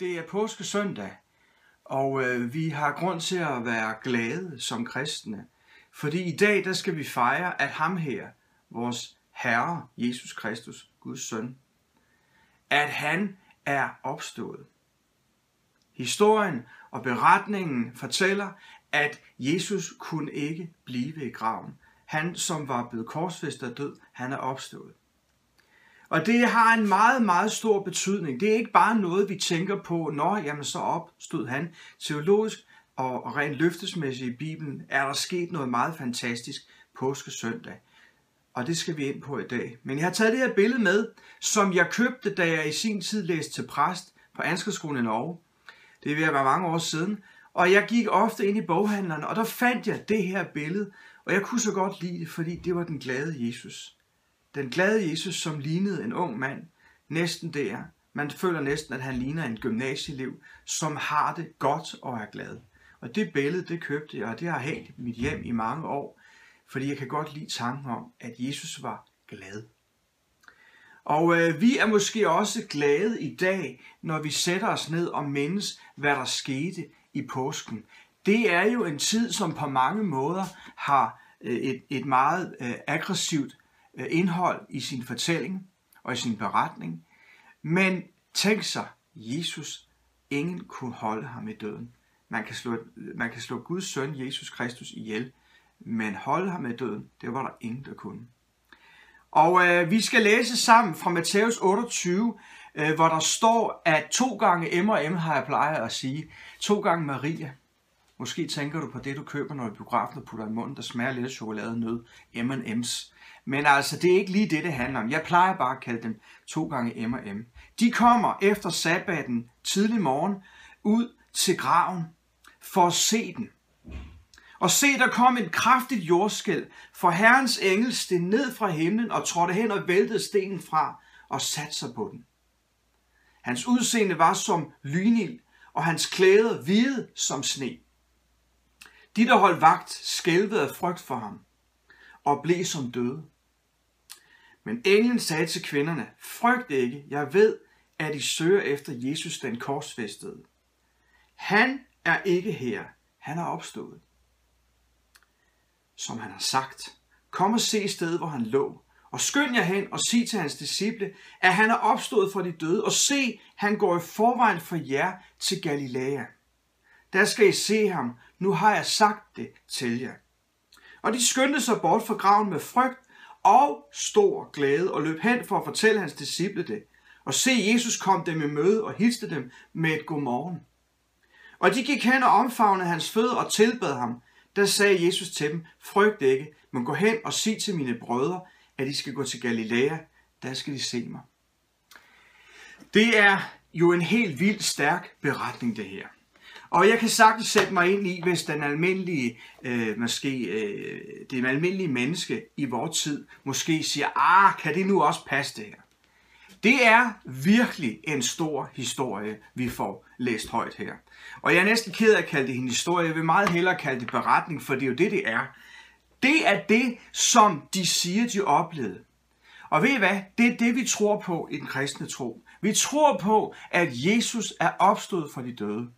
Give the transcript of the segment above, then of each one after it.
Det er påske søndag, og øh, vi har grund til at være glade som kristne, fordi i dag der skal vi fejre, at ham her, vores Herre Jesus Kristus, Guds søn, at han er opstået. Historien og beretningen fortæller, at Jesus kunne ikke blive i graven. Han, som var blevet korsfæstet og død, han er opstået. Og det har en meget, meget stor betydning. Det er ikke bare noget, vi tænker på, når jamen så opstod han. Teologisk og rent løftesmæssigt i Bibelen er der sket noget meget fantastisk påske søndag. Og det skal vi ind på i dag. Men jeg har taget det her billede med, som jeg købte, da jeg i sin tid læste til præst på Anskerskolen i Norge. Det er ved at være mange år siden. Og jeg gik ofte ind i boghandlerne, og der fandt jeg det her billede. Og jeg kunne så godt lide det, fordi det var den glade Jesus. Den glade Jesus, som lignede en ung mand, næsten der. Man føler næsten, at han ligner en gymnasieelev, som har det godt og er glad. Og det billede, det købte jeg, og det har hængt mit hjem i mange år, fordi jeg kan godt lide tanken om, at Jesus var glad. Og øh, vi er måske også glade i dag, når vi sætter os ned og mindes, hvad der skete i påsken. Det er jo en tid, som på mange måder har øh, et, et meget øh, aggressivt indhold i sin fortælling og i sin beretning. Men tænk sig, Jesus, ingen kunne holde ham i døden. Man kan slå, man kan slå Guds søn, Jesus Kristus, ihjel, men holde ham i døden, det var der ingen, der kunne. Og øh, vi skal læse sammen fra Matthæus 28, øh, hvor der står, at to gange M og M har jeg plejet at sige. To gange Maria. Måske tænker du på det, du køber, når du biografen og putter i munden, der smager lidt af chokolade nød. M&M's. Men altså, det er ikke lige det, det handler om. Jeg plejer bare at kalde dem to gange M og M. De kommer efter sabbaten tidlig morgen ud til graven for at se den. Og se, der kom et kraftigt jordskæld, for Herrens engel steg ned fra himlen og trådte hen og væltede stenen fra og satte sig på den. Hans udseende var som lynild, og hans klæder hvide som sne. De, der holdt vagt, skælvede af frygt for ham og blev som døde. Men englen sagde til kvinderne, frygt ikke, jeg ved, at I søger efter Jesus den korsfæstede. Han er ikke her, han er opstået. Som han har sagt, kom og se stedet, hvor han lå, og skynd jer hen og sig til hans disciple, at han er opstået fra de døde, og se, han går i forvejen for jer til Galilea. Der skal I se ham, nu har jeg sagt det til jer. Og de skyndte sig bort fra graven med frygt og stor glæde og løb hen for at fortælle hans disciple det. Og se, Jesus kom dem i møde og hilste dem med et godmorgen. Og de gik hen og omfavnede hans fødder og tilbad ham. Da sagde Jesus til dem, frygt ikke, men gå hen og sig til mine brødre, at de skal gå til Galilea, der skal de se mig. Det er jo en helt vildt stærk beretning, det her. Og jeg kan sagtens sætte mig ind i, hvis den almindelige, øh, måske øh, det almindelige menneske i vores tid, måske siger, ah, kan det nu også passe det her? Det er virkelig en stor historie, vi får læst højt her. Og jeg er næsten ked af at kalde det en historie. Jeg vil meget hellere kalde det beretning, for det er jo det, det er. Det er det, som de siger, de oplevede. Og ved I hvad? Det er det, vi tror på i den kristne tro. Vi tror på, at Jesus er opstået fra de døde.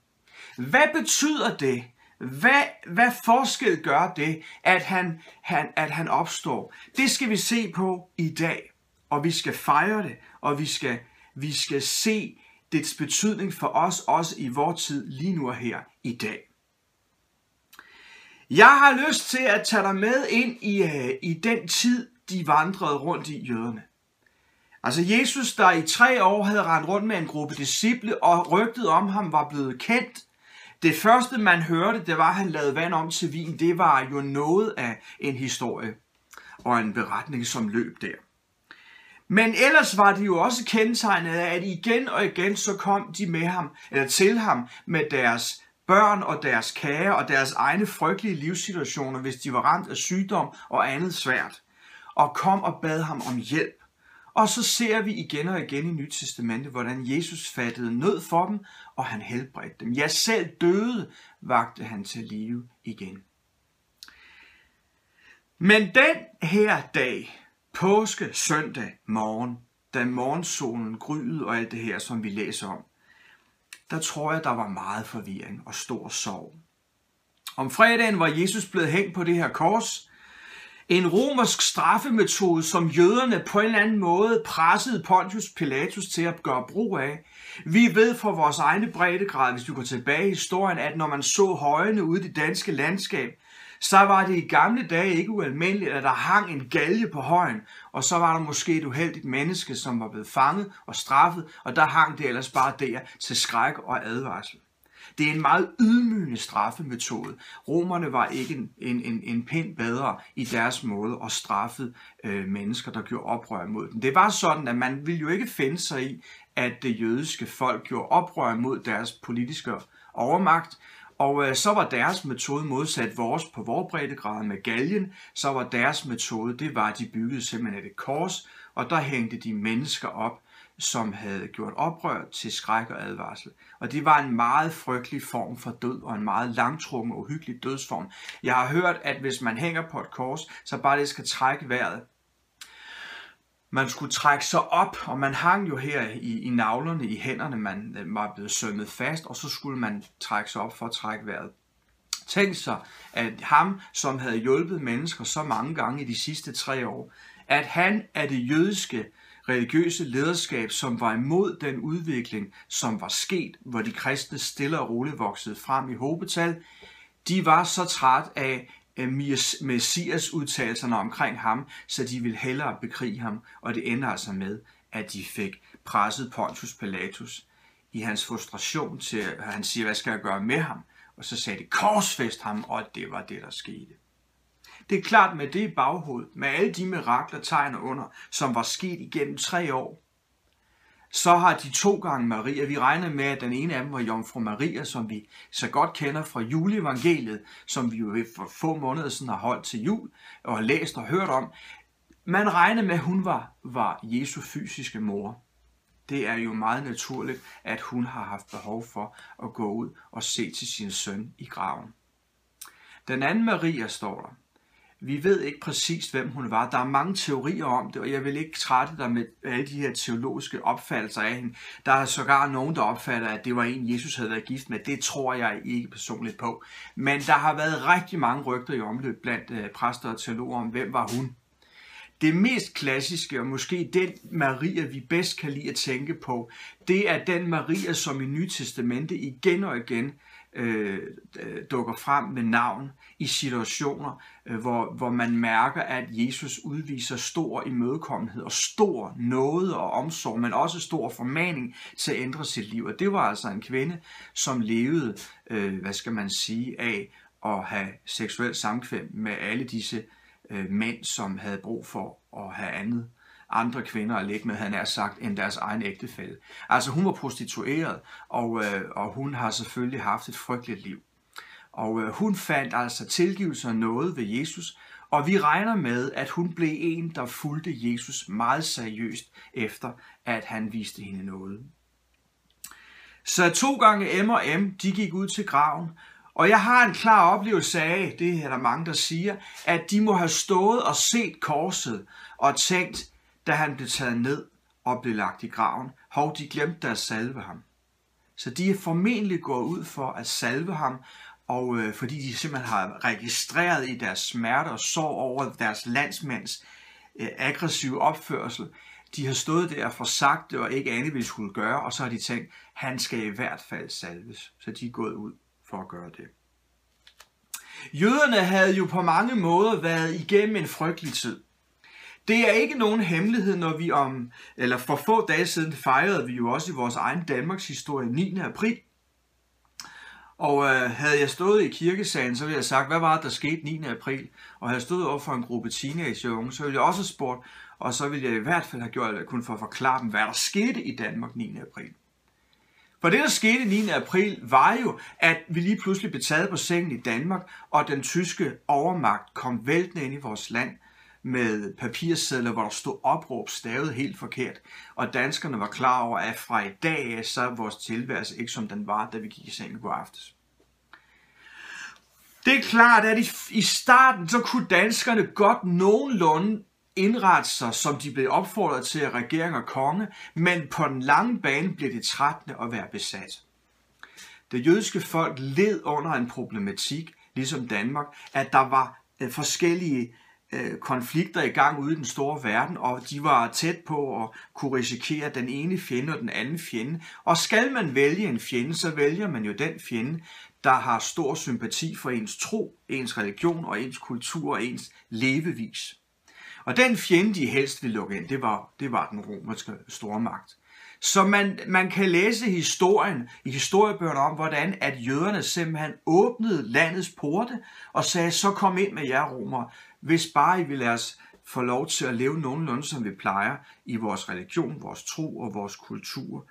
Hvad betyder det? Hvad, hvad forskel gør det, at han, han, at han opstår? Det skal vi se på i dag, og vi skal fejre det, og vi skal, vi skal se dets betydning for os, også i vores tid lige nu og her i dag. Jeg har lyst til at tage dig med ind i, øh, i den tid, de vandrede rundt i jøderne. Altså Jesus, der i tre år havde rendt rundt med en gruppe disciple, og rygtet om ham var blevet kendt, det første, man hørte, det var, at han lavede vand om til vin. Det var jo noget af en historie og en beretning, som løb der. Men ellers var det jo også kendetegnet af, at igen og igen så kom de med ham, eller til ham med deres børn og deres kære og deres egne frygtelige livssituationer, hvis de var ramt af sygdom og andet svært, og kom og bad ham om hjælp. Og så ser vi igen og igen i Nyt Testamente, hvordan Jesus fattede nød for dem, og han helbredte dem. Ja, selv døde vagte han til live igen. Men den her dag, påske søndag morgen, da morgensolen gryede og alt det her, som vi læser om, der tror jeg, der var meget forvirring og stor sorg. Om fredagen var Jesus blevet hængt på det her kors. En romersk straffemetode, som jøderne på en eller anden måde pressede Pontius Pilatus til at gøre brug af. Vi ved fra vores egne breddegrad, hvis du går tilbage i historien, at når man så højene ude i det danske landskab, så var det i gamle dage ikke ualmindeligt, at der hang en galge på højen, og så var der måske et uheldigt menneske, som var blevet fanget og straffet, og der hang det ellers bare der til skræk og advarsel. Det er en meget ydmygende straffemetode. Romerne var ikke en, en, en, en pind bedre i deres måde at straffe øh, mennesker, der gjorde oprør mod dem. Det var sådan, at man ville jo ikke finde sig i, at det jødiske folk gjorde oprør mod deres politiske overmagt, og øh, så var deres metode modsat vores på vores breddegrad med galgen, så var deres metode, det var, at de byggede simpelthen et kors, og der hængte de mennesker op, som havde gjort oprør til skræk og advarsel. Og det var en meget frygtelig form for død, og en meget langtrukken og uhyggelig dødsform. Jeg har hørt, at hvis man hænger på et kors, så bare det skal trække vejret, man skulle trække sig op, og man hang jo her i, i navlerne i hænderne, man øh, var blevet sømmet fast, og så skulle man trække sig op for at trække vejret. Tænk sig, at ham, som havde hjulpet mennesker så mange gange i de sidste tre år, at han er det jødiske religiøse lederskab, som var imod den udvikling, som var sket, hvor de kristne stille og roligt voksede frem i håbetal, de var så træt af Messias udtalelserne omkring ham, så de ville hellere bekrige ham, og det ender altså med, at de fik presset Pontius Pilatus i hans frustration til, at han siger, hvad skal jeg gøre med ham? Og så sagde de, korsfest ham, og det var det, der skete. Det er klart med det i baghovedet, med alle de mirakler, tegn og under, som var sket igennem tre år, så har de to gange Maria, vi regner med, at den ene af dem var Jomfru Maria, som vi så godt kender fra juleevangeliet, som vi jo for få måneder siden har holdt til jul, og har læst og hørt om. Man regner med, at hun var, var Jesu fysiske mor. Det er jo meget naturligt, at hun har haft behov for at gå ud og se til sin søn i graven. Den anden Maria står der. Vi ved ikke præcis, hvem hun var. Der er mange teorier om det, og jeg vil ikke trætte dig med alle de her teologiske opfattelser af hende. Der er sågar nogen, der opfatter, at det var en, Jesus havde været gift med. Det tror jeg ikke personligt på. Men der har været rigtig mange rygter i omløb blandt øh, præster og teologer om, hvem var hun. Det mest klassiske, og måske den Maria, vi bedst kan lide at tænke på, det er den Maria, som i Nye Testamente igen og igen Øh, øh, dukker frem med navn i situationer, øh, hvor, hvor man mærker, at Jesus udviser stor imødekommenhed og stor nåde og omsorg, men også stor formaning til at ændre sit liv. Og det var altså en kvinde, som levede, øh, hvad skal man sige, af at have seksuel samkvem med alle disse øh, mænd, som havde brug for at have andet andre kvinder at ligge med, han er sagt, end deres egen ægtefælle. Altså hun var prostitueret, og, øh, og hun har selvfølgelig haft et frygteligt liv. Og øh, hun fandt altså tilgivelse og noget ved Jesus, og vi regner med, at hun blev en, der fulgte Jesus meget seriøst, efter at han viste hende noget. Så to gange M og M, de gik ud til graven, og jeg har en klar oplevelse af, det er der mange, der siger, at de må have stået og set korset og tænkt, da han blev taget ned og blev lagt i graven, hov, de glemte at salve ham. Så de er formentlig gået ud for at salve ham, og øh, fordi de simpelthen har registreret i deres smerte og sorg over deres landsmænds øh, aggressive opførsel. De har stået der for sagt det og ikke andet, hvad de skulle gøre, og så har de tænkt, han skal i hvert fald salves. Så de er gået ud for at gøre det. Jøderne havde jo på mange måder været igennem en frygtelig tid. Det er ikke nogen hemmelighed, når vi om, eller for få dage siden fejrede vi jo også i vores egen Danmarks historie 9. april. Og øh, havde jeg stået i kirkesagen, så ville jeg have sagt, hvad var det, der skete 9. april? Og havde jeg stået over for en gruppe teenageunge, så ville jeg også have spurgt, og så ville jeg i hvert fald have gjort det kunne for at forklare dem, hvad der skete i Danmark 9. april. For det, der skete 9. april, var jo, at vi lige pludselig blev taget på sengen i Danmark, og den tyske overmagt kom væltende ind i vores land med papirsedler, hvor der stod opråb stavet helt forkert. Og danskerne var klar over, at fra i dag af, så er vores tilværelse ikke som den var, da vi gik i seng på aftes. Det er klart, at i, i starten, så kunne danskerne godt nogenlunde indrette sig, som de blev opfordret til af regering og konge, men på den lange bane blev det trættende at være besat. Det jødiske folk led under en problematik, ligesom Danmark, at der var øh, forskellige øh, konflikter i gang ude i den store verden, og de var tæt på at kunne risikere den ene fjende og den anden fjende. Og skal man vælge en fjende, så vælger man jo den fjende, der har stor sympati for ens tro, ens religion og ens kultur og ens levevis. Og den fjende, de helst ville lukke ind, det var, det var den romerske stormagt. Så man, man kan læse historien i historiebøgerne om, hvordan at jøderne simpelthen åbnede landets porte og sagde, så kom ind med jer romere, hvis bare I vil lade os få lov til at leve nogenlunde, som vi plejer i vores religion, vores tro og vores kultur.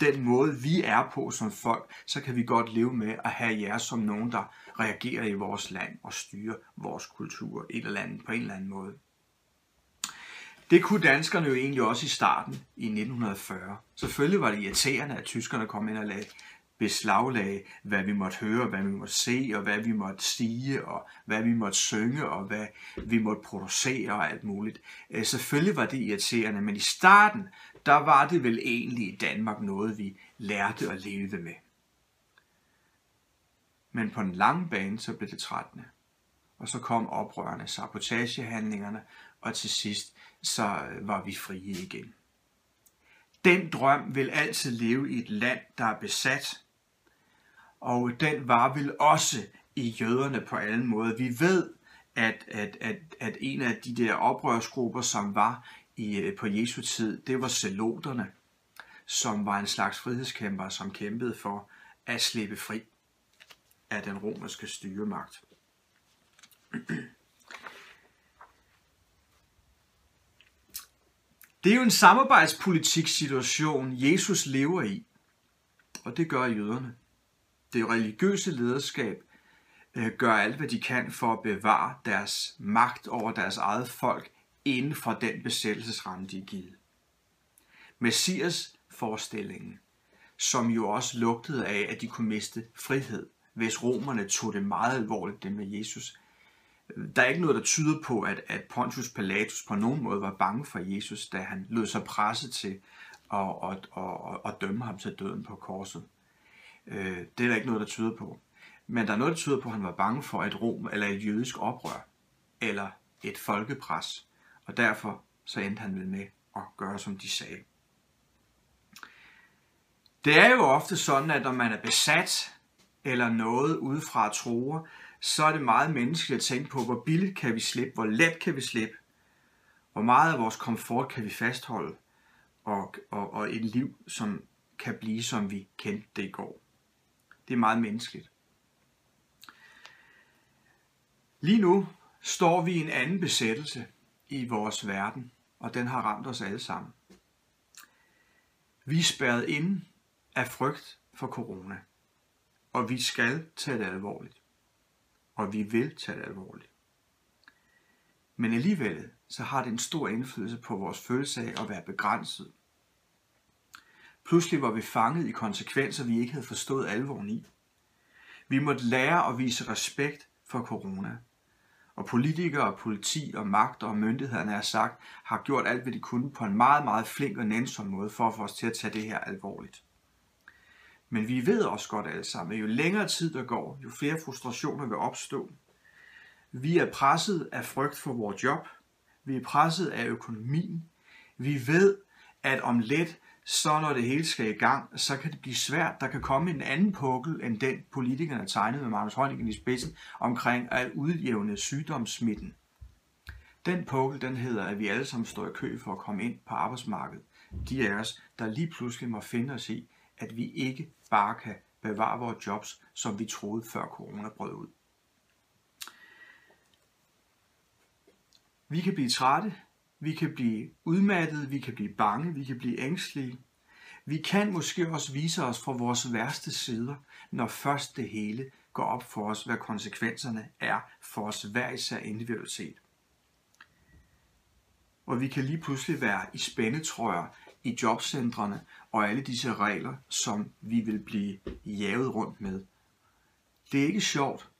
Den måde, vi er på som folk, så kan vi godt leve med at have jer som nogen, der reagerer i vores land og styrer vores kultur et eller andet, på en eller anden måde. Det kunne danskerne jo egentlig også i starten i 1940. Selvfølgelig var det irriterende, at tyskerne kom ind og lagde beslaglagde, hvad vi måtte høre, hvad vi måtte se, og hvad vi måtte sige, og hvad vi måtte synge, og hvad vi måtte producere og alt muligt. Øh, selvfølgelig var det irriterende, men i starten, der var det vel egentlig i Danmark noget, vi lærte at leve med. Men på den lange bane, så blev det trættende. Og så kom oprørende, sabotagehandlingerne, og til sidst, så øh, var vi frie igen. Den drøm vil altid leve i et land, der er besat, og den var vel også i jøderne på alle måder. Vi ved, at, at, at, at en af de der oprørsgrupper, som var i, øh, på Jesu tid, det var zeloterne, som var en slags frihedskæmper, som kæmpede for at slippe fri af den romerske styremagt. Det er jo en samarbejdspolitik situation, Jesus lever i, og det gør jøderne. Det religiøse lederskab øh, gør alt, hvad de kan for at bevare deres magt over deres eget folk inden for den besættelsesramme, de er givet. Messias forestillingen, som jo også lugtede af, at de kunne miste frihed, hvis romerne tog det meget alvorligt, det med Jesus. Der er ikke noget, der tyder på, at, at Pontius Pilatus på nogen måde var bange for Jesus, da han lød sig presse til at, at, at, at dømme ham til døden på korset. Øh, det er der ikke noget, der tyder på. Men der er noget, der tyder på, at han var bange for et rom eller et jødisk oprør, eller et folkepres. Og derfor så endte han vel med at gøre, som de sagde. Det er jo ofte sådan, at når man er besat eller noget udefra troer, så er det meget menneskeligt at tænke på, hvor billigt kan vi slippe, hvor let kan vi slippe, hvor meget af vores komfort kan vi fastholde, og, og, og et liv, som kan blive, som vi kendte det i går. Det er meget menneskeligt. Lige nu står vi i en anden besættelse i vores verden, og den har ramt os alle sammen. Vi er spærret ind af frygt for corona, og vi skal tage det alvorligt. Og vi vil tage det alvorligt. Men alligevel så har det en stor indflydelse på vores følelse af at være begrænset Pludselig var vi fanget i konsekvenser, vi ikke havde forstået alvoren i. Vi måtte lære at vise respekt for corona. Og politikere, politi og magt og myndighederne er sagt, har gjort alt, hvad de kunne på en meget, meget flink og nænsom måde for at få os til at tage det her alvorligt. Men vi ved også godt alle sammen, at jo længere tid der går, jo flere frustrationer vil opstå. Vi er presset af frygt for vores job. Vi er presset af økonomien. Vi ved, at om lidt så når det hele skal i gang, så kan det blive svært. Der kan komme en anden pukkel end den politikerne har tegnet med Magnus Heunicke i spidsen omkring at udjævne sygdomssmitten. Den pukkel, den hedder, at vi alle sammen står i kø for at komme ind på arbejdsmarkedet. De af os, der lige pludselig må finde os i, at vi ikke bare kan bevare vores jobs, som vi troede før corona brød ud. Vi kan blive trætte, vi kan blive udmattede, vi kan blive bange, vi kan blive ængstlige. Vi kan måske også vise os fra vores værste sider, når først det hele går op for os, hvad konsekvenserne er for os hver især individualitet. Og vi kan lige pludselig være i spændetrøjer i jobcentrene og alle disse regler, som vi vil blive jaget rundt med. Det er ikke sjovt,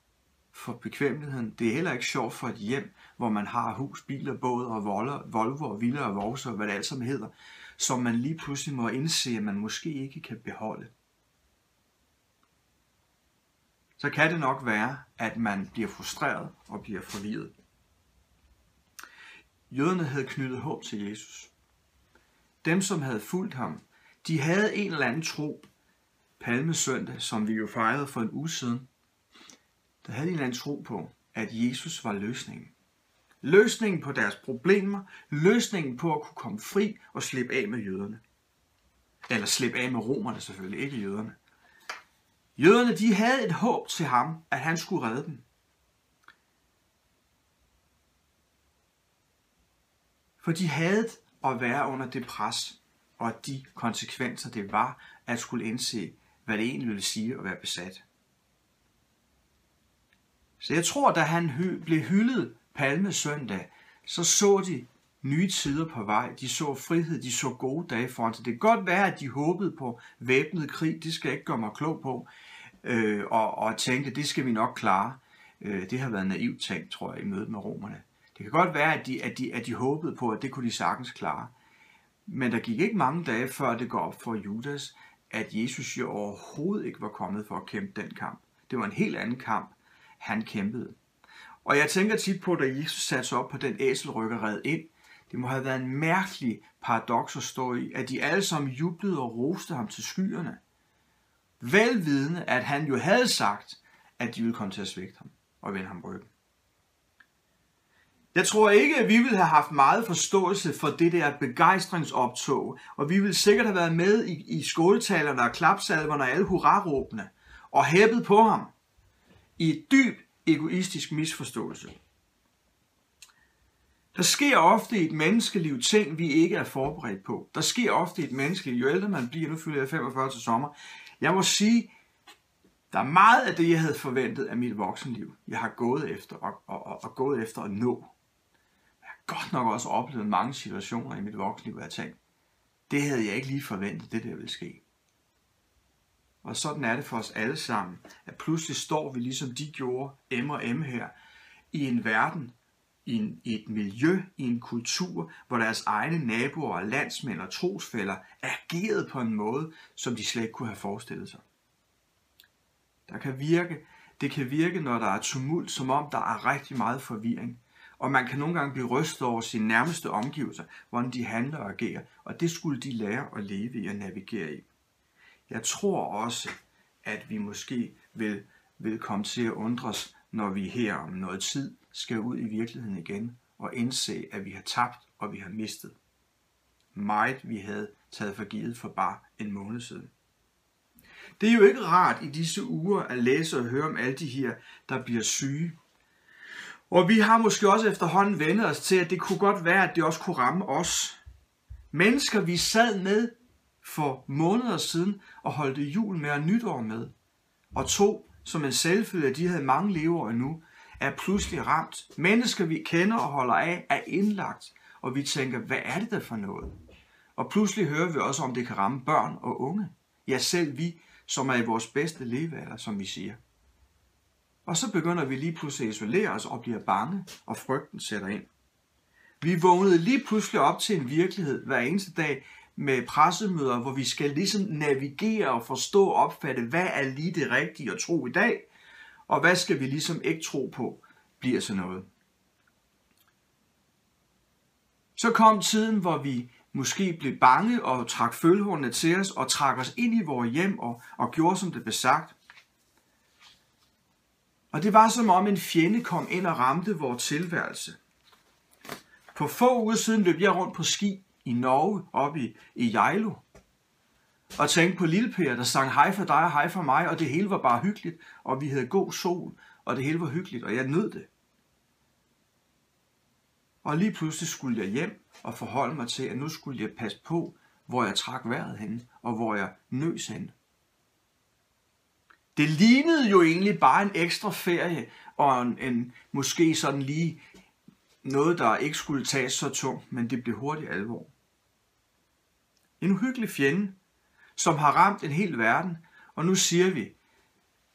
for bekvemmeligheden. Det er heller ikke sjovt for et hjem, hvor man har hus, biler, både og volder, Volvo og Villa og Vause og hvad det alt sammen hedder, som man lige pludselig må indse, at man måske ikke kan beholde. så kan det nok være, at man bliver frustreret og bliver forvirret. Jøderne havde knyttet håb til Jesus. Dem, som havde fulgt ham, de havde en eller anden tro. Palmesøndag, som vi jo fejrede for en uge siden, der havde en eller anden tro på, at Jesus var løsningen. Løsningen på deres problemer, løsningen på at kunne komme fri og slippe af med jøderne. Eller slippe af med romerne selvfølgelig, ikke jøderne. Jøderne de havde et håb til ham, at han skulle redde dem. For de havde at være under det pres og de konsekvenser, det var at skulle indse, hvad det egentlig ville sige at være besat. Så jeg tror, da han hy- blev hyldet palmesøndag, så så de nye tider på vej. De så frihed, de så gode dage foran sig. Det kan godt være, at de håbede på væbnet krig. Det skal jeg ikke gøre mig klog på. Øh, og, og tænkte, det skal vi nok klare. Øh, det har været naivt tænkt, tror jeg, i mødet med romerne. Det kan godt være, at de, at, de, at de håbede på, at det kunne de sagtens klare. Men der gik ikke mange dage, før det går op for Judas, at Jesus jo overhovedet ikke var kommet for at kæmpe den kamp. Det var en helt anden kamp, han kæmpede. Og jeg tænker tit på, da Jesus satte sig op på den æselryg og red ind, det må have været en mærkelig paradoks at stå i, at de alle sammen jublede og roste ham til skyerne. Velvidende, at han jo havde sagt, at de ville komme til at svigte ham og vende ham ryggen. Jeg tror ikke, at vi ville have haft meget forståelse for det der begejstringsoptog, og vi ville sikkert have været med i, i skåletalerne og klapsalverne og alle hurraråbene, og hæppet på ham i et dyb egoistisk misforståelse. Der sker ofte i et menneskeliv ting, vi ikke er forberedt på. Der sker ofte i et menneskeliv, jo ældre man bliver, nu fylder jeg 45 til sommer, jeg må sige, der er meget af det, jeg havde forventet af mit voksenliv, jeg har gået efter og, og, og, og gået efter at nå. Jeg har godt nok også oplevet mange situationer i mit voksenliv, hvor jeg tænkte, det havde jeg ikke lige forventet, det der ville ske. Og sådan er det for os alle sammen, at pludselig står vi ligesom de gjorde, M og M her, i en verden, i, en, i et miljø, i en kultur, hvor deres egne naboer, landsmænd og trosfælder agerede på en måde, som de slet ikke kunne have forestillet sig. Der kan virke, det kan virke, når der er tumult, som om der er rigtig meget forvirring. Og man kan nogle gange blive rystet over sine nærmeste omgivelser, hvordan de handler og agerer, og det skulle de lære at leve i og navigere i. Jeg tror også, at vi måske vil, vil komme til at undres, når vi her om noget tid skal ud i virkeligheden igen og indse, at vi har tabt og vi har mistet. Meget vi havde taget for givet for bare en måned siden. Det er jo ikke rart i disse uger at læse og høre om alle de her, der bliver syge. Og vi har måske også efterhånden vendt os til, at det kunne godt være, at det også kunne ramme os. Mennesker, vi sad med for måneder siden og holdte jul med og nytår med, og to, som en selvfølge, at de havde mange leveår endnu, er pludselig ramt. Mennesker, vi kender og holder af, er indlagt, og vi tænker, hvad er det der for noget? Og pludselig hører vi også, om det kan ramme børn og unge. Ja, selv vi, som er i vores bedste levealder, som vi siger. Og så begynder vi lige pludselig at isolere os og bliver bange, og frygten sætter ind. Vi vågnede lige pludselig op til en virkelighed hver eneste dag med pressemøder, hvor vi skal ligesom navigere og forstå og opfatte, hvad er lige det rigtige at tro i dag, og hvad skal vi ligesom ikke tro på, bliver så noget. Så kom tiden, hvor vi måske blev bange og trak følehornene til os og trak os ind i vores hjem og, og gjorde, som det blev sagt. Og det var som om en fjende kom ind og ramte vores tilværelse. På få uger siden løb jeg rundt på ski i Norge, oppe i, i Jejlo, og tænkte på Lille Per, der sang hej for dig og hej for mig, og det hele var bare hyggeligt, og vi havde god sol, og det hele var hyggeligt, og jeg nød det. Og lige pludselig skulle jeg hjem og forholde mig til, at nu skulle jeg passe på, hvor jeg trak vejret hen, og hvor jeg nøs hen. Det lignede jo egentlig bare en ekstra ferie, og en, en måske sådan lige noget, der ikke skulle tages så tungt, men det blev hurtigt alvor. En uhyggelig fjende, som har ramt en hel verden, og nu siger vi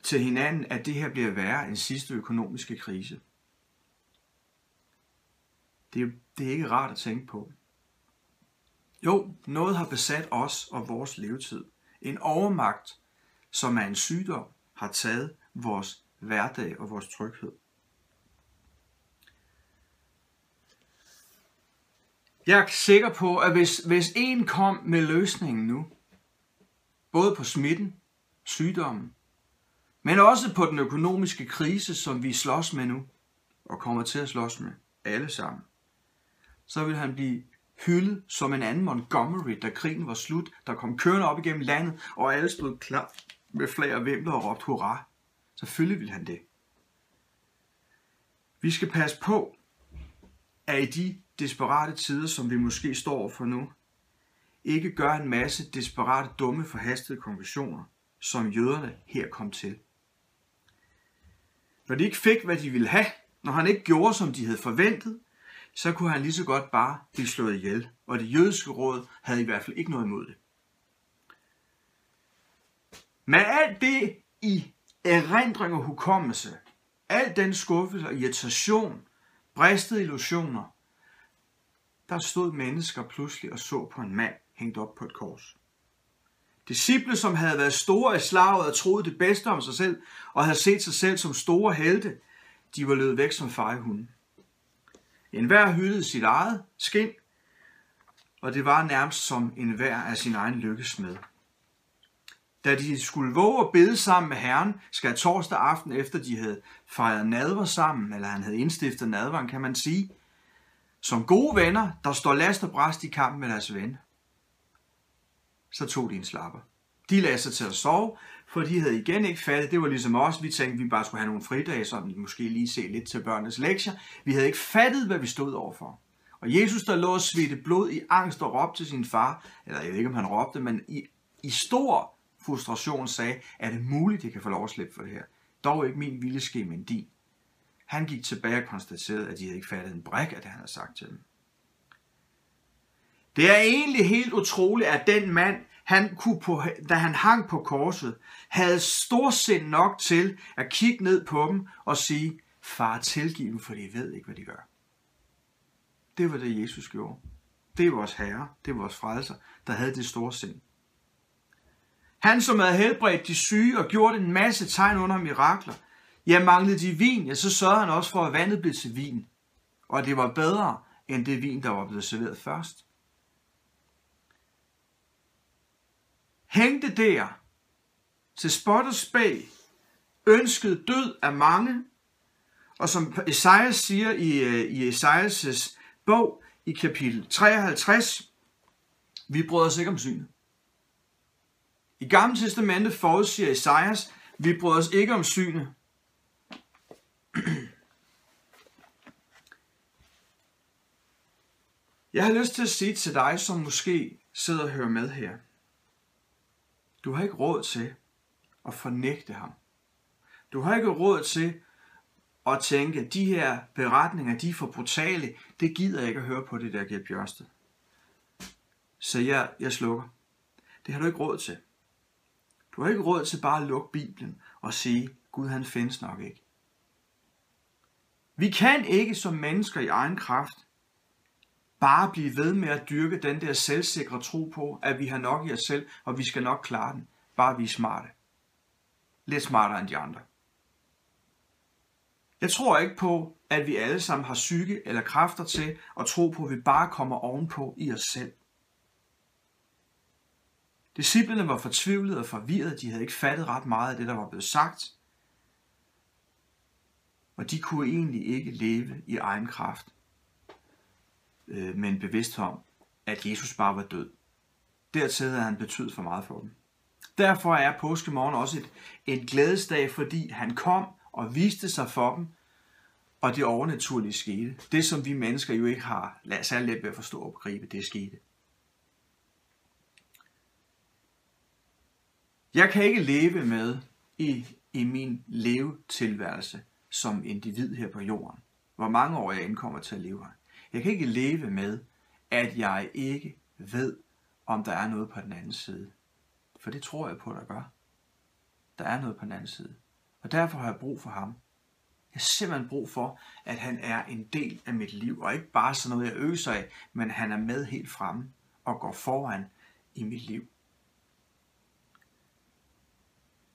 til hinanden, at det her bliver værre end sidste økonomiske krise. Det er, det er ikke rart at tænke på. Jo, noget har besat os og vores levetid. En overmagt, som er en sygdom, har taget vores hverdag og vores tryghed. Jeg er sikker på, at hvis, hvis en kom med løsningen nu, både på smitten, sygdommen, men også på den økonomiske krise, som vi slås med nu, og kommer til at slås med alle sammen, så vil han blive hyldet som en anden Montgomery, da krigen var slut, der kom kørende op igennem landet, og alle stod klar med flag og vimpler og råbte hurra. Selvfølgelig vil han det. Vi skal passe på, at i de desperate tider, som vi måske står for nu, ikke gør en masse desperate, dumme, forhastede konklusioner, som jøderne her kom til. Når de ikke fik, hvad de ville have, når han ikke gjorde, som de havde forventet, så kunne han lige så godt bare blive slået ihjel, og det jødiske råd havde i hvert fald ikke noget imod det. Med alt det i erindring og hukommelse, al den skuffelse og irritation, bristede illusioner, der stod mennesker pludselig og så på en mand hængt op på et kors. Disciple, som havde været store i slaget og troede det bedste om sig selv, og havde set sig selv som store helte, de var løbet væk som fejehunde. En hver hyldede sit eget skin, og det var nærmest som en hver af sin egen lykkesmed. Da de skulle våge at bede sammen med Herren, skal torsdag aften efter de havde fejret nadver sammen, eller han havde indstiftet nadveren, kan man sige, som gode venner, der står last og bræst i kampen med deres ven, så tog de en slapper. De lagde sig til at sove, for de havde igen ikke fattet, det var ligesom os, vi tænkte, vi bare skulle have nogle fridage, så vi måske lige se lidt til børnenes lektier. Vi havde ikke fattet, hvad vi stod overfor. Og Jesus, der lå og svedte blod i angst og råbte til sin far, eller jeg ved ikke, om han råbte, men i, i stor frustration sagde, er det muligt, jeg kan få lov at slippe for det her? Dog ikke min vilje ske, men din. Han gik tilbage og konstaterede, at de havde ikke fattet en bræk af det, han havde sagt til dem. Det er egentlig helt utroligt, at den mand, han kunne på, da han hang på korset, havde storsind nok til at kigge ned på dem og sige, far tilgiv dem, for de ved ikke, hvad de gør. Det var det, Jesus gjorde. Det er vores Herre, det er vores frelser, der havde det store sind. Han, som havde helbredt de syge og gjort en masse tegn under mirakler, ja, manglede de vin, ja, så sørgede han også for, at vandet blev til vin. Og det var bedre end det vin, der var blevet serveret først. hængte der til spot og spæg, ønskede død af mange, og som Esajas siger i, øh, i Esajas' bog i kapitel 53, vi bryder os ikke om synet. I Gamle Testamente forudsiger Esajas, vi bryder os ikke om synet. Jeg har lyst til at sige til dig, som måske sidder og hører med her, du har ikke råd til at fornægte ham. Du har ikke råd til at tænke, at de her beretninger, de er for brutale. Det gider jeg ikke at høre på det der Gert Bjørsted. Så jeg, jeg slukker. Det har du ikke råd til. Du har ikke råd til bare at lukke Bibelen og sige, Gud han findes nok ikke. Vi kan ikke som mennesker i egen kraft bare blive ved med at dyrke den der selvsikre tro på, at vi har nok i os selv, og vi skal nok klare den. Bare vi er smarte. Lidt smartere end de andre. Jeg tror ikke på, at vi alle sammen har psyke eller kræfter til at tro på, at vi bare kommer ovenpå i os selv. Disciplerne var fortvivlede og forvirrede, de havde ikke fattet ret meget af det, der var blevet sagt. Og de kunne egentlig ikke leve i egen kraft øh, med en bevidsthed om, at Jesus bare var død. Dertil havde han betydet for meget for dem. Derfor er påskemorgen også et, et glædesdag, fordi han kom og viste sig for dem, og det overnaturlige skete. Det, som vi mennesker jo ikke har særlig let ved at forstå og begribe, det skete. Jeg kan ikke leve med i, i min levetilværelse som individ her på jorden, hvor mange år jeg indkommer til at leve her. Jeg kan ikke leve med, at jeg ikke ved, om der er noget på den anden side. For det tror jeg på, der gør. Der er noget på den anden side. Og derfor har jeg brug for ham. Jeg har simpelthen brug for, at han er en del af mit liv, og ikke bare sådan noget, jeg øser af, men han er med helt fremme og går foran i mit liv.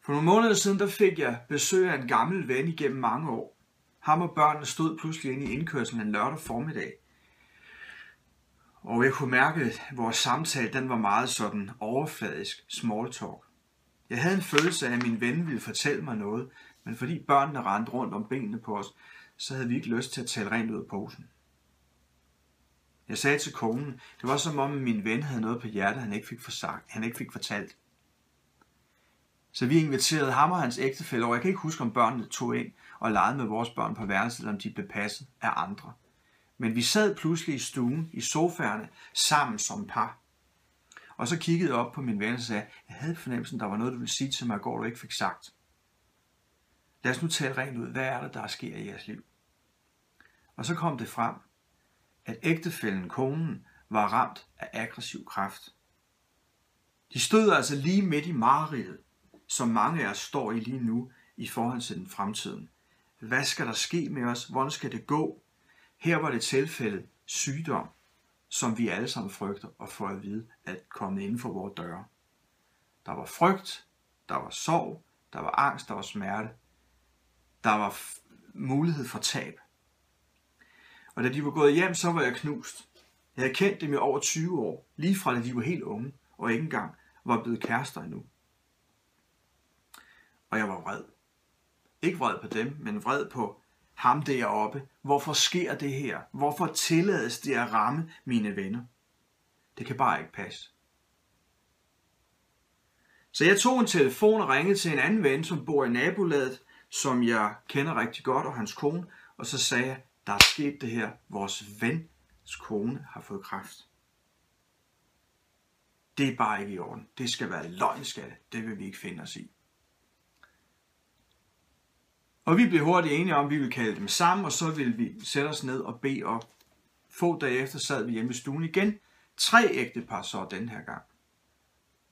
For nogle måneder siden, der fik jeg besøg af en gammel ven igennem mange år. Ham og børnene stod pludselig inde i indkørslen en lørdag formiddag. Og jeg kunne mærke, at vores samtale den var meget sådan overfladisk small talk. Jeg havde en følelse af, at min ven ville fortælle mig noget, men fordi børnene rendte rundt om benene på os, så havde vi ikke lyst til at tale rent ud af posen. Jeg sagde til konen, det var som om min ven havde noget på hjertet, han ikke fik, forsagt, han ikke fik fortalt. Så vi inviterede ham og hans ægtefælle over. Jeg kan ikke huske, om børnene tog ind og legede med vores børn på værelset, eller om de blev passet af andre. Men vi sad pludselig i stuen, i sofaerne, sammen som par. Og så kiggede jeg op på min ven og sagde, jeg havde fornemmelsen, der var noget, du ville sige til mig i går, du ikke fik sagt. Lad os nu tale rent ud. Hvad er det, der sker i jeres liv? Og så kom det frem, at ægtefælden, konen, var ramt af aggressiv kraft. De stod altså lige midt i mareriet, som mange af os står i lige nu i forhold til den fremtiden. Hvad skal der ske med os? Hvordan skal det gå? Her var det tilfældet sygdom, som vi alle sammen frygter og får at vide at komme inden for vores døre. Der var frygt, der var sorg, der var angst, der var smerte, der var mulighed for tab. Og da de var gået hjem, så var jeg knust. Jeg havde kendt dem i over 20 år, lige fra da de var helt unge, og ikke engang var blevet kærester endnu. Og jeg var vred. Ikke vred på dem, men vred på ham deroppe. Hvorfor sker det her? Hvorfor tillades det at ramme mine venner? Det kan bare ikke passe. Så jeg tog en telefon og ringede til en anden ven, som bor i nabolaget, som jeg kender rigtig godt, og hans kone, og så sagde jeg, der er sket det her. Vores vens kone har fået kræft. Det er bare ikke i orden. Det skal være løgn, skal det. Det vil vi ikke finde os i. Og vi blev hurtigt enige om, at vi ville kalde dem sammen, og så ville vi sætte os ned og bede op. Få dage efter sad vi hjemme i stuen igen. Tre ægtepar så den her gang.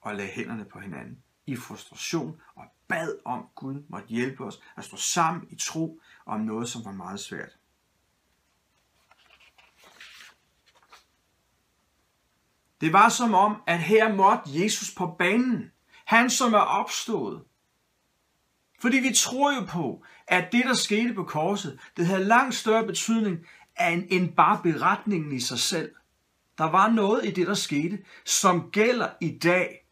Og lagde hænderne på hinanden i frustration og bad om, Gud måtte hjælpe os at stå sammen i tro om noget, som var meget svært. Det var som om, at her måtte Jesus på banen. Han, som er opstået. Fordi vi tror jo på, at det, der skete på korset, det havde langt større betydning end, bare beretningen i sig selv. Der var noget i det, der skete, som gælder i dag.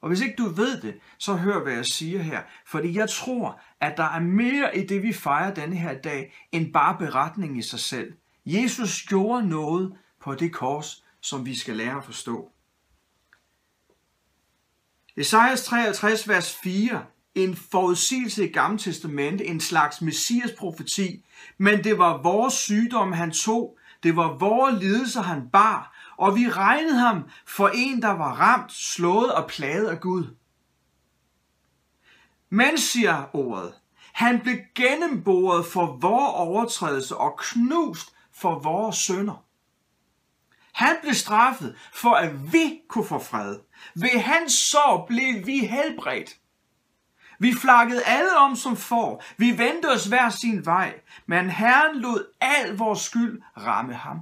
Og hvis ikke du ved det, så hør, hvad jeg siger her. Fordi jeg tror, at der er mere i det, vi fejrer denne her dag, end bare beretningen i sig selv. Jesus gjorde noget på det kors, som vi skal lære at forstå. Esajas 53, vers 4 en forudsigelse i Gamle Testamente, en slags messias profeti, men det var vores sygdom, han tog, det var vores lidelser, han bar, og vi regnede ham for en, der var ramt, slået og plaget af Gud. Men, siger ordet, han blev gennemboret for vores overtrædelse og knust for vores sønder. Han blev straffet for, at vi kunne få fred. Ved hans sår blev vi helbredt. Vi flakkede alle om som får. Vi vendte os hver sin vej. Men Herren lod al vores skyld ramme ham.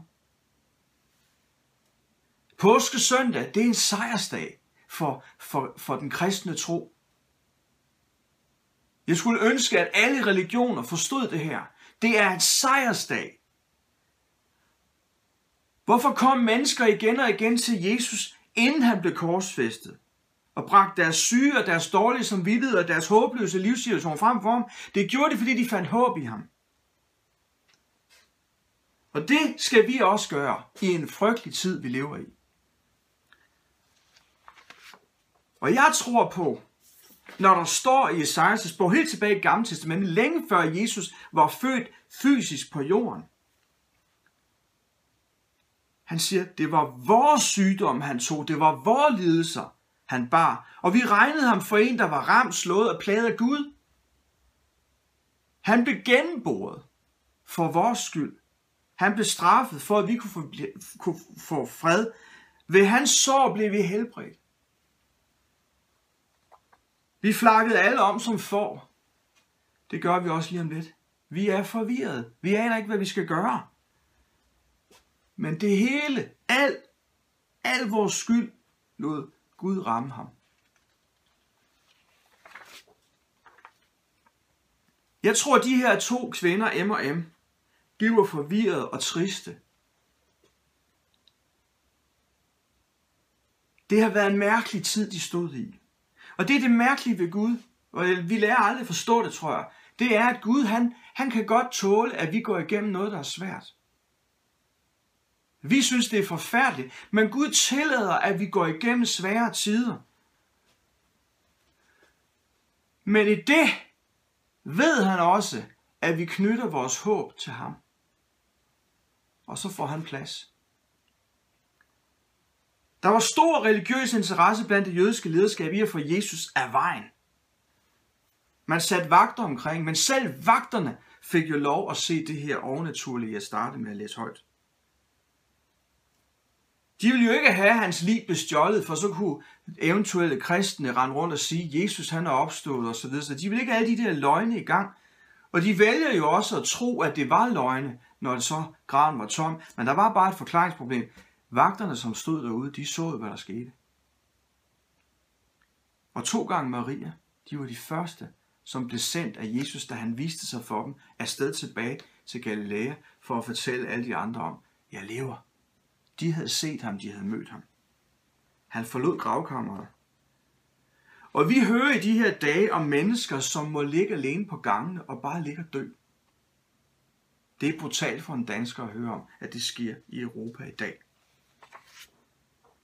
Påske søndag, det er en sejrsdag for, for, for den kristne tro. Jeg skulle ønske, at alle religioner forstod det her. Det er en sejrsdag. Hvorfor kom mennesker igen og igen til Jesus, inden han blev korsfæstet? Og bragte deres syge og deres dårlige samvittighed og deres håbløse livssituation frem for ham. Det gjorde de, fordi de fandt håb i ham. Og det skal vi også gøre i en frygtelig tid, vi lever i. Og jeg tror på, når der står i Esajas bog helt tilbage i Gamle Testamentet, længe før Jesus var født fysisk på jorden. Han siger, det var vores sygdom, han tog, det var vores lidelser, han bar, og vi regnede ham for en, der var ramt, slået og plaget af Gud. Han blev gennemboret for vores skyld. Han blev straffet for, at vi kunne få, kunne få fred. Ved hans sår blev vi helbredt. Vi flakkede alle om som får. Det gør vi også lige om lidt. Vi er forvirret. Vi aner ikke, hvad vi skal gøre. Men det hele, alt, al vores skyld lod Gud ramme ham. Jeg tror, de her to kvinder, M og M, de var forvirrede og triste. Det har været en mærkelig tid, de stod i. Og det er det mærkelige ved Gud, og vi lærer aldrig forstå det, tror jeg, det er, at Gud han, han kan godt tåle, at vi går igennem noget, der er svært. Vi synes, det er forfærdeligt, men Gud tillader, at vi går igennem svære tider. Men i det ved han også, at vi knytter vores håb til ham. Og så får han plads. Der var stor religiøs interesse blandt det jødiske lederskab i at få Jesus af vejen. Man satte vagter omkring, men selv vagterne fik jo lov at se det her overnaturlige, jeg startede med at læse højt. De ville jo ikke have hans liv bestjålet, for så kunne eventuelle kristne rende rundt og sige, Jesus han er opstået og så videre. Så de ville ikke have de der løgne i gang. Og de vælger jo også at tro, at det var løgne, når det så graven var tom. Men der var bare et forklaringsproblem. Vagterne, som stod derude, de så hvad der skete. Og to gange Maria, de var de første, som blev sendt af Jesus, da han viste sig for dem, afsted tilbage til Galilea, for at fortælle alle de andre om, jeg lever. De havde set ham, de havde mødt ham. Han forlod gravkammeret. Og vi hører i de her dage om mennesker, som må ligge alene på gangene og bare ligge og dø. Det er brutalt for en dansker at høre om, at det sker i Europa i dag.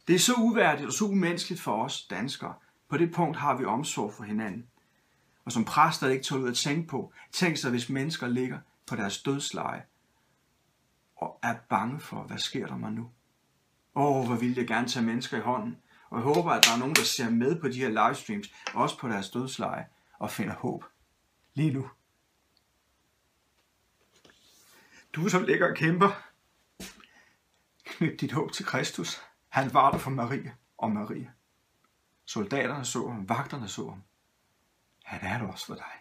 Det er så uværdigt og så umenneskeligt for os danskere. På det punkt har vi omsorg for hinanden. Og som præster ikke tålet at tænke på, tænk sig, hvis mennesker ligger på deres dødsleje og er bange for, hvad sker der mig nu? Åh, oh, hvor vil jeg gerne tage mennesker i hånden. Og jeg håber, at der er nogen, der ser med på de her livestreams, også på deres dødsleje, og finder håb. Lige nu. Du som ligger og kæmper, knyt dit håb til Kristus. Han var der for Maria og Maria. Soldaterne så ham, vagterne så ham. Han er der også for dig.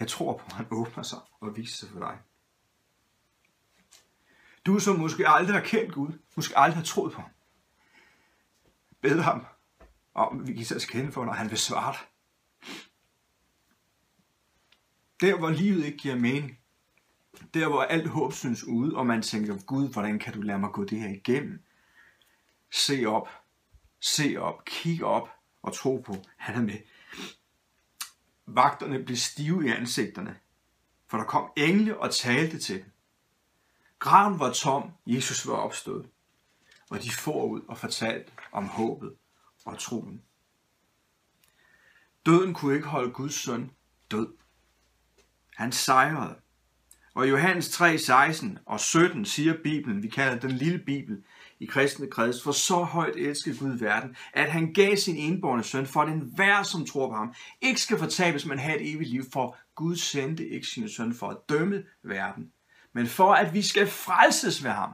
Jeg tror på, at han åbner sig og viser sig for dig. Du som måske aldrig har kendt Gud, måske aldrig har troet på ham. Bed ham om, vi kan os kende for, når han vil svare dig. Der, hvor livet ikke giver mening, der, hvor alt håb synes ude, og man tænker, Gud, hvordan kan du lade mig gå det her igennem? Se op, se op, kig op og tro på, han er med. Vagterne blev stive i ansigterne, for der kom engle og talte til dem. Graven var tom, Jesus var opstået, og de får ud og fortalte om håbet og troen. Døden kunne ikke holde Guds søn død. Han sejrede. Og i Johannes 3, 16 og 17 siger Bibelen, vi kalder den lille Bibel i kristne kreds, for så højt elskede Gud verden, at han gav sin enborne søn, for den enhver, som tror på ham, ikke skal fortabes, men have et evigt liv, for Gud sendte ikke sin søn for at dømme verden, men for at vi skal frelses ved ham.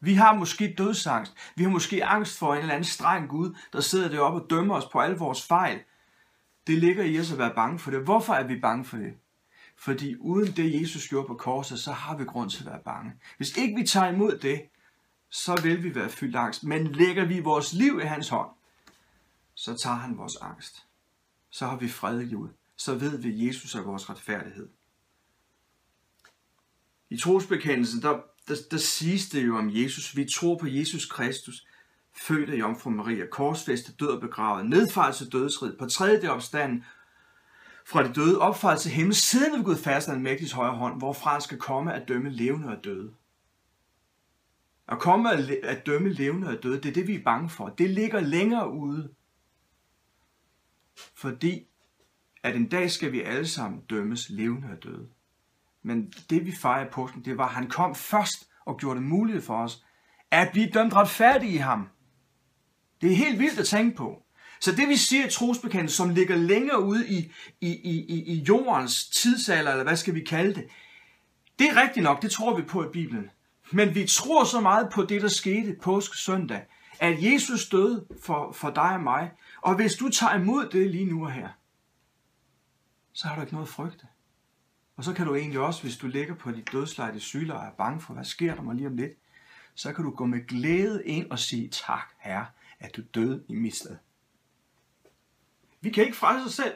Vi har måske dødsangst. Vi har måske angst for en eller anden streng Gud, der sidder deroppe og dømmer os på alle vores fejl. Det ligger i os at være bange for det. Hvorfor er vi bange for det? Fordi uden det, Jesus gjorde på korset, så har vi grund til at være bange. Hvis ikke vi tager imod det, så vil vi være fyldt angst. Men lægger vi vores liv i hans hånd, så tager han vores angst. Så har vi fred i livet. Så ved vi, at Jesus er vores retfærdighed. I trosbekendelsen, der, der, der siges det jo om Jesus. Vi tror på Jesus Kristus, født af Jomfru Maria, korsfæstet, død og begravet, nedfaldet til dødsrid, på tredje dag opstanden, fra de døde, opfaldet til himmel, siden ved Gud fast af den mægtiges højre hånd, hvorfra han skal komme at dømme levende og døde. At komme at dømme levende og døde, det er det, vi er bange for. Det ligger længere ude. Fordi at en dag skal vi alle sammen dømmes levende og døde. Men det vi fejrer i påsken, det var, at han kom først og gjorde det muligt for os at blive dømt retfærdige i ham. Det er helt vildt at tænke på. Så det vi siger i trosbekendelsen, som ligger længere ude i, i, i, i jordens tidsalder, eller hvad skal vi kalde det, det er rigtigt nok, det tror vi på i Bibelen. Men vi tror så meget på det, der skete påske søndag, at Jesus døde for, for dig og mig. Og hvis du tager imod det lige nu og her, så har du ikke noget at frygte. Og så kan du egentlig også, hvis du ligger på dit dødsleje, i syge og er bange for, hvad sker der mig lige om lidt, så kan du gå med glæde ind og sige, tak herre, at du døde i mit sted. Vi kan ikke frelse os selv.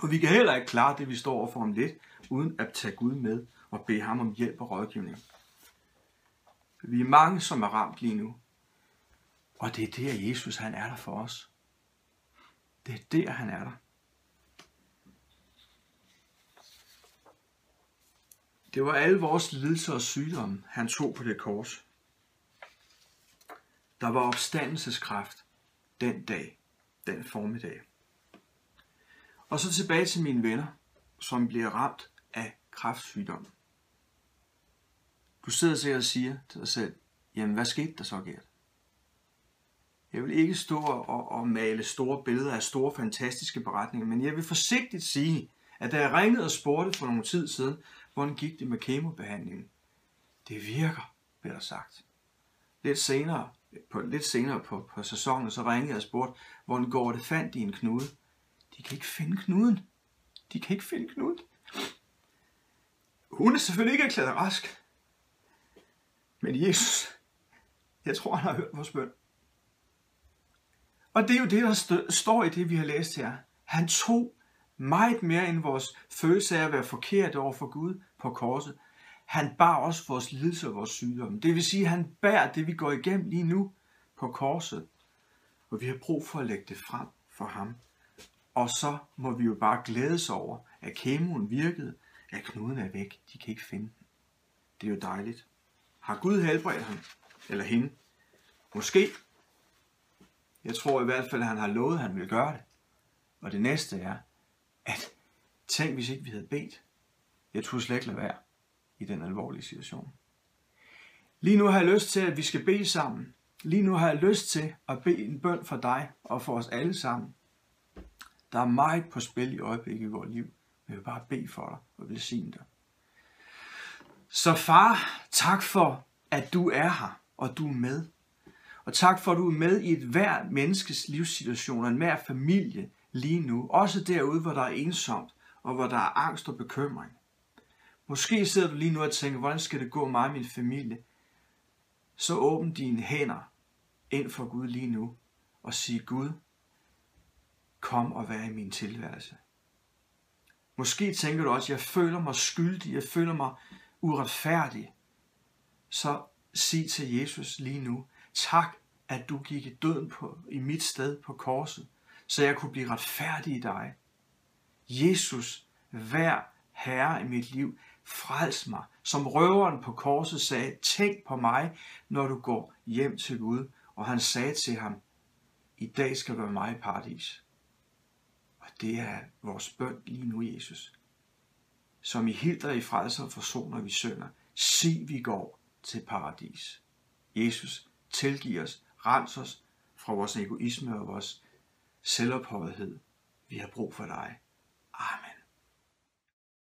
Og vi kan heller ikke klare det, vi står overfor om lidt, uden at tage Gud med og bede ham om hjælp og rådgivning. Vi er mange, som er ramt lige nu. Og det er der, Jesus han er der for os. Det er der, han er der. Det var alle vores lidelser og sygdomme, han tog på det kors. Der var opstandelseskraft den dag, den formiddag. Og så tilbage til mine venner, som bliver ramt af kræftsygdom. Du sidder sikkert og siger til dig selv, jamen hvad skete der så, Gert? Jeg vil ikke stå og, og male store billeder af store, fantastiske beretninger, men jeg vil forsigtigt sige, at da jeg ringede og spurgte for nogle tid siden, hvordan gik det med kemobehandlingen? Det virker, blev der sagt. Lidt senere, på, lidt senere på, på sæsonen, så ringede jeg og spurgte, hvordan går det, fandt de en knude? De kan ikke finde knuden. De kan ikke finde knuden. Hun er selvfølgelig ikke erklæret rask. Men Jesus, jeg tror, han har hørt vores bøn. Og det er jo det, der st- står i det, vi har læst her. Han tog meget mere end vores følelse af at være forkert over for Gud på korset. Han bar også vores lidelse og vores sygdomme. Det vil sige, at han bærer det, vi går igennem lige nu på korset. Og vi har brug for at lægge det frem for ham. Og så må vi jo bare glædes over, at kemoen virkede, at knuden er væk. De kan ikke finde den. Det er jo dejligt. Har Gud helbredt ham? Eller hende? Måske. Jeg tror i hvert fald, at han har lovet, at han vil gøre det. Og det næste er, at tænk, hvis ikke vi havde bedt. Jeg turde slet ikke lade være i den alvorlige situation. Lige nu har jeg lyst til, at vi skal bede sammen. Lige nu har jeg lyst til at bede en bøn for dig og for os alle sammen. Der er meget på spil i øjeblikket i vores liv. Jeg vil bare bede for dig og velsigne dig. Så far, tak for, at du er her, og du er med. Og tak for, at du er med i et hver menneskes livssituation, og en hver familie lige nu. Også derude, hvor der er ensomt, og hvor der er angst og bekymring. Måske sidder du lige nu og tænker, hvordan skal det gå mig og min familie? Så åbn dine hænder ind for Gud lige nu, og sig Gud, kom og vær i min tilværelse. Måske tænker du også, jeg føler mig skyldig, jeg føler mig uretfærdig. Så sig til Jesus lige nu, tak, at du gik i døden på, i mit sted på korset, så jeg kunne blive retfærdig i dig. Jesus, vær herre i mit liv, frels mig. Som røveren på korset sagde, tænk på mig, når du går hjem til Gud. Og han sagde til ham, i dag skal du være mig i paradis. Og det er vores bøn lige nu, Jesus. Som i hilder i frelser og forsoner vi sønder, Sig vi går til paradis. Jesus, tilgiv os, rens os fra vores egoisme og vores selvophøjethed. Vi har brug for dig. Amen.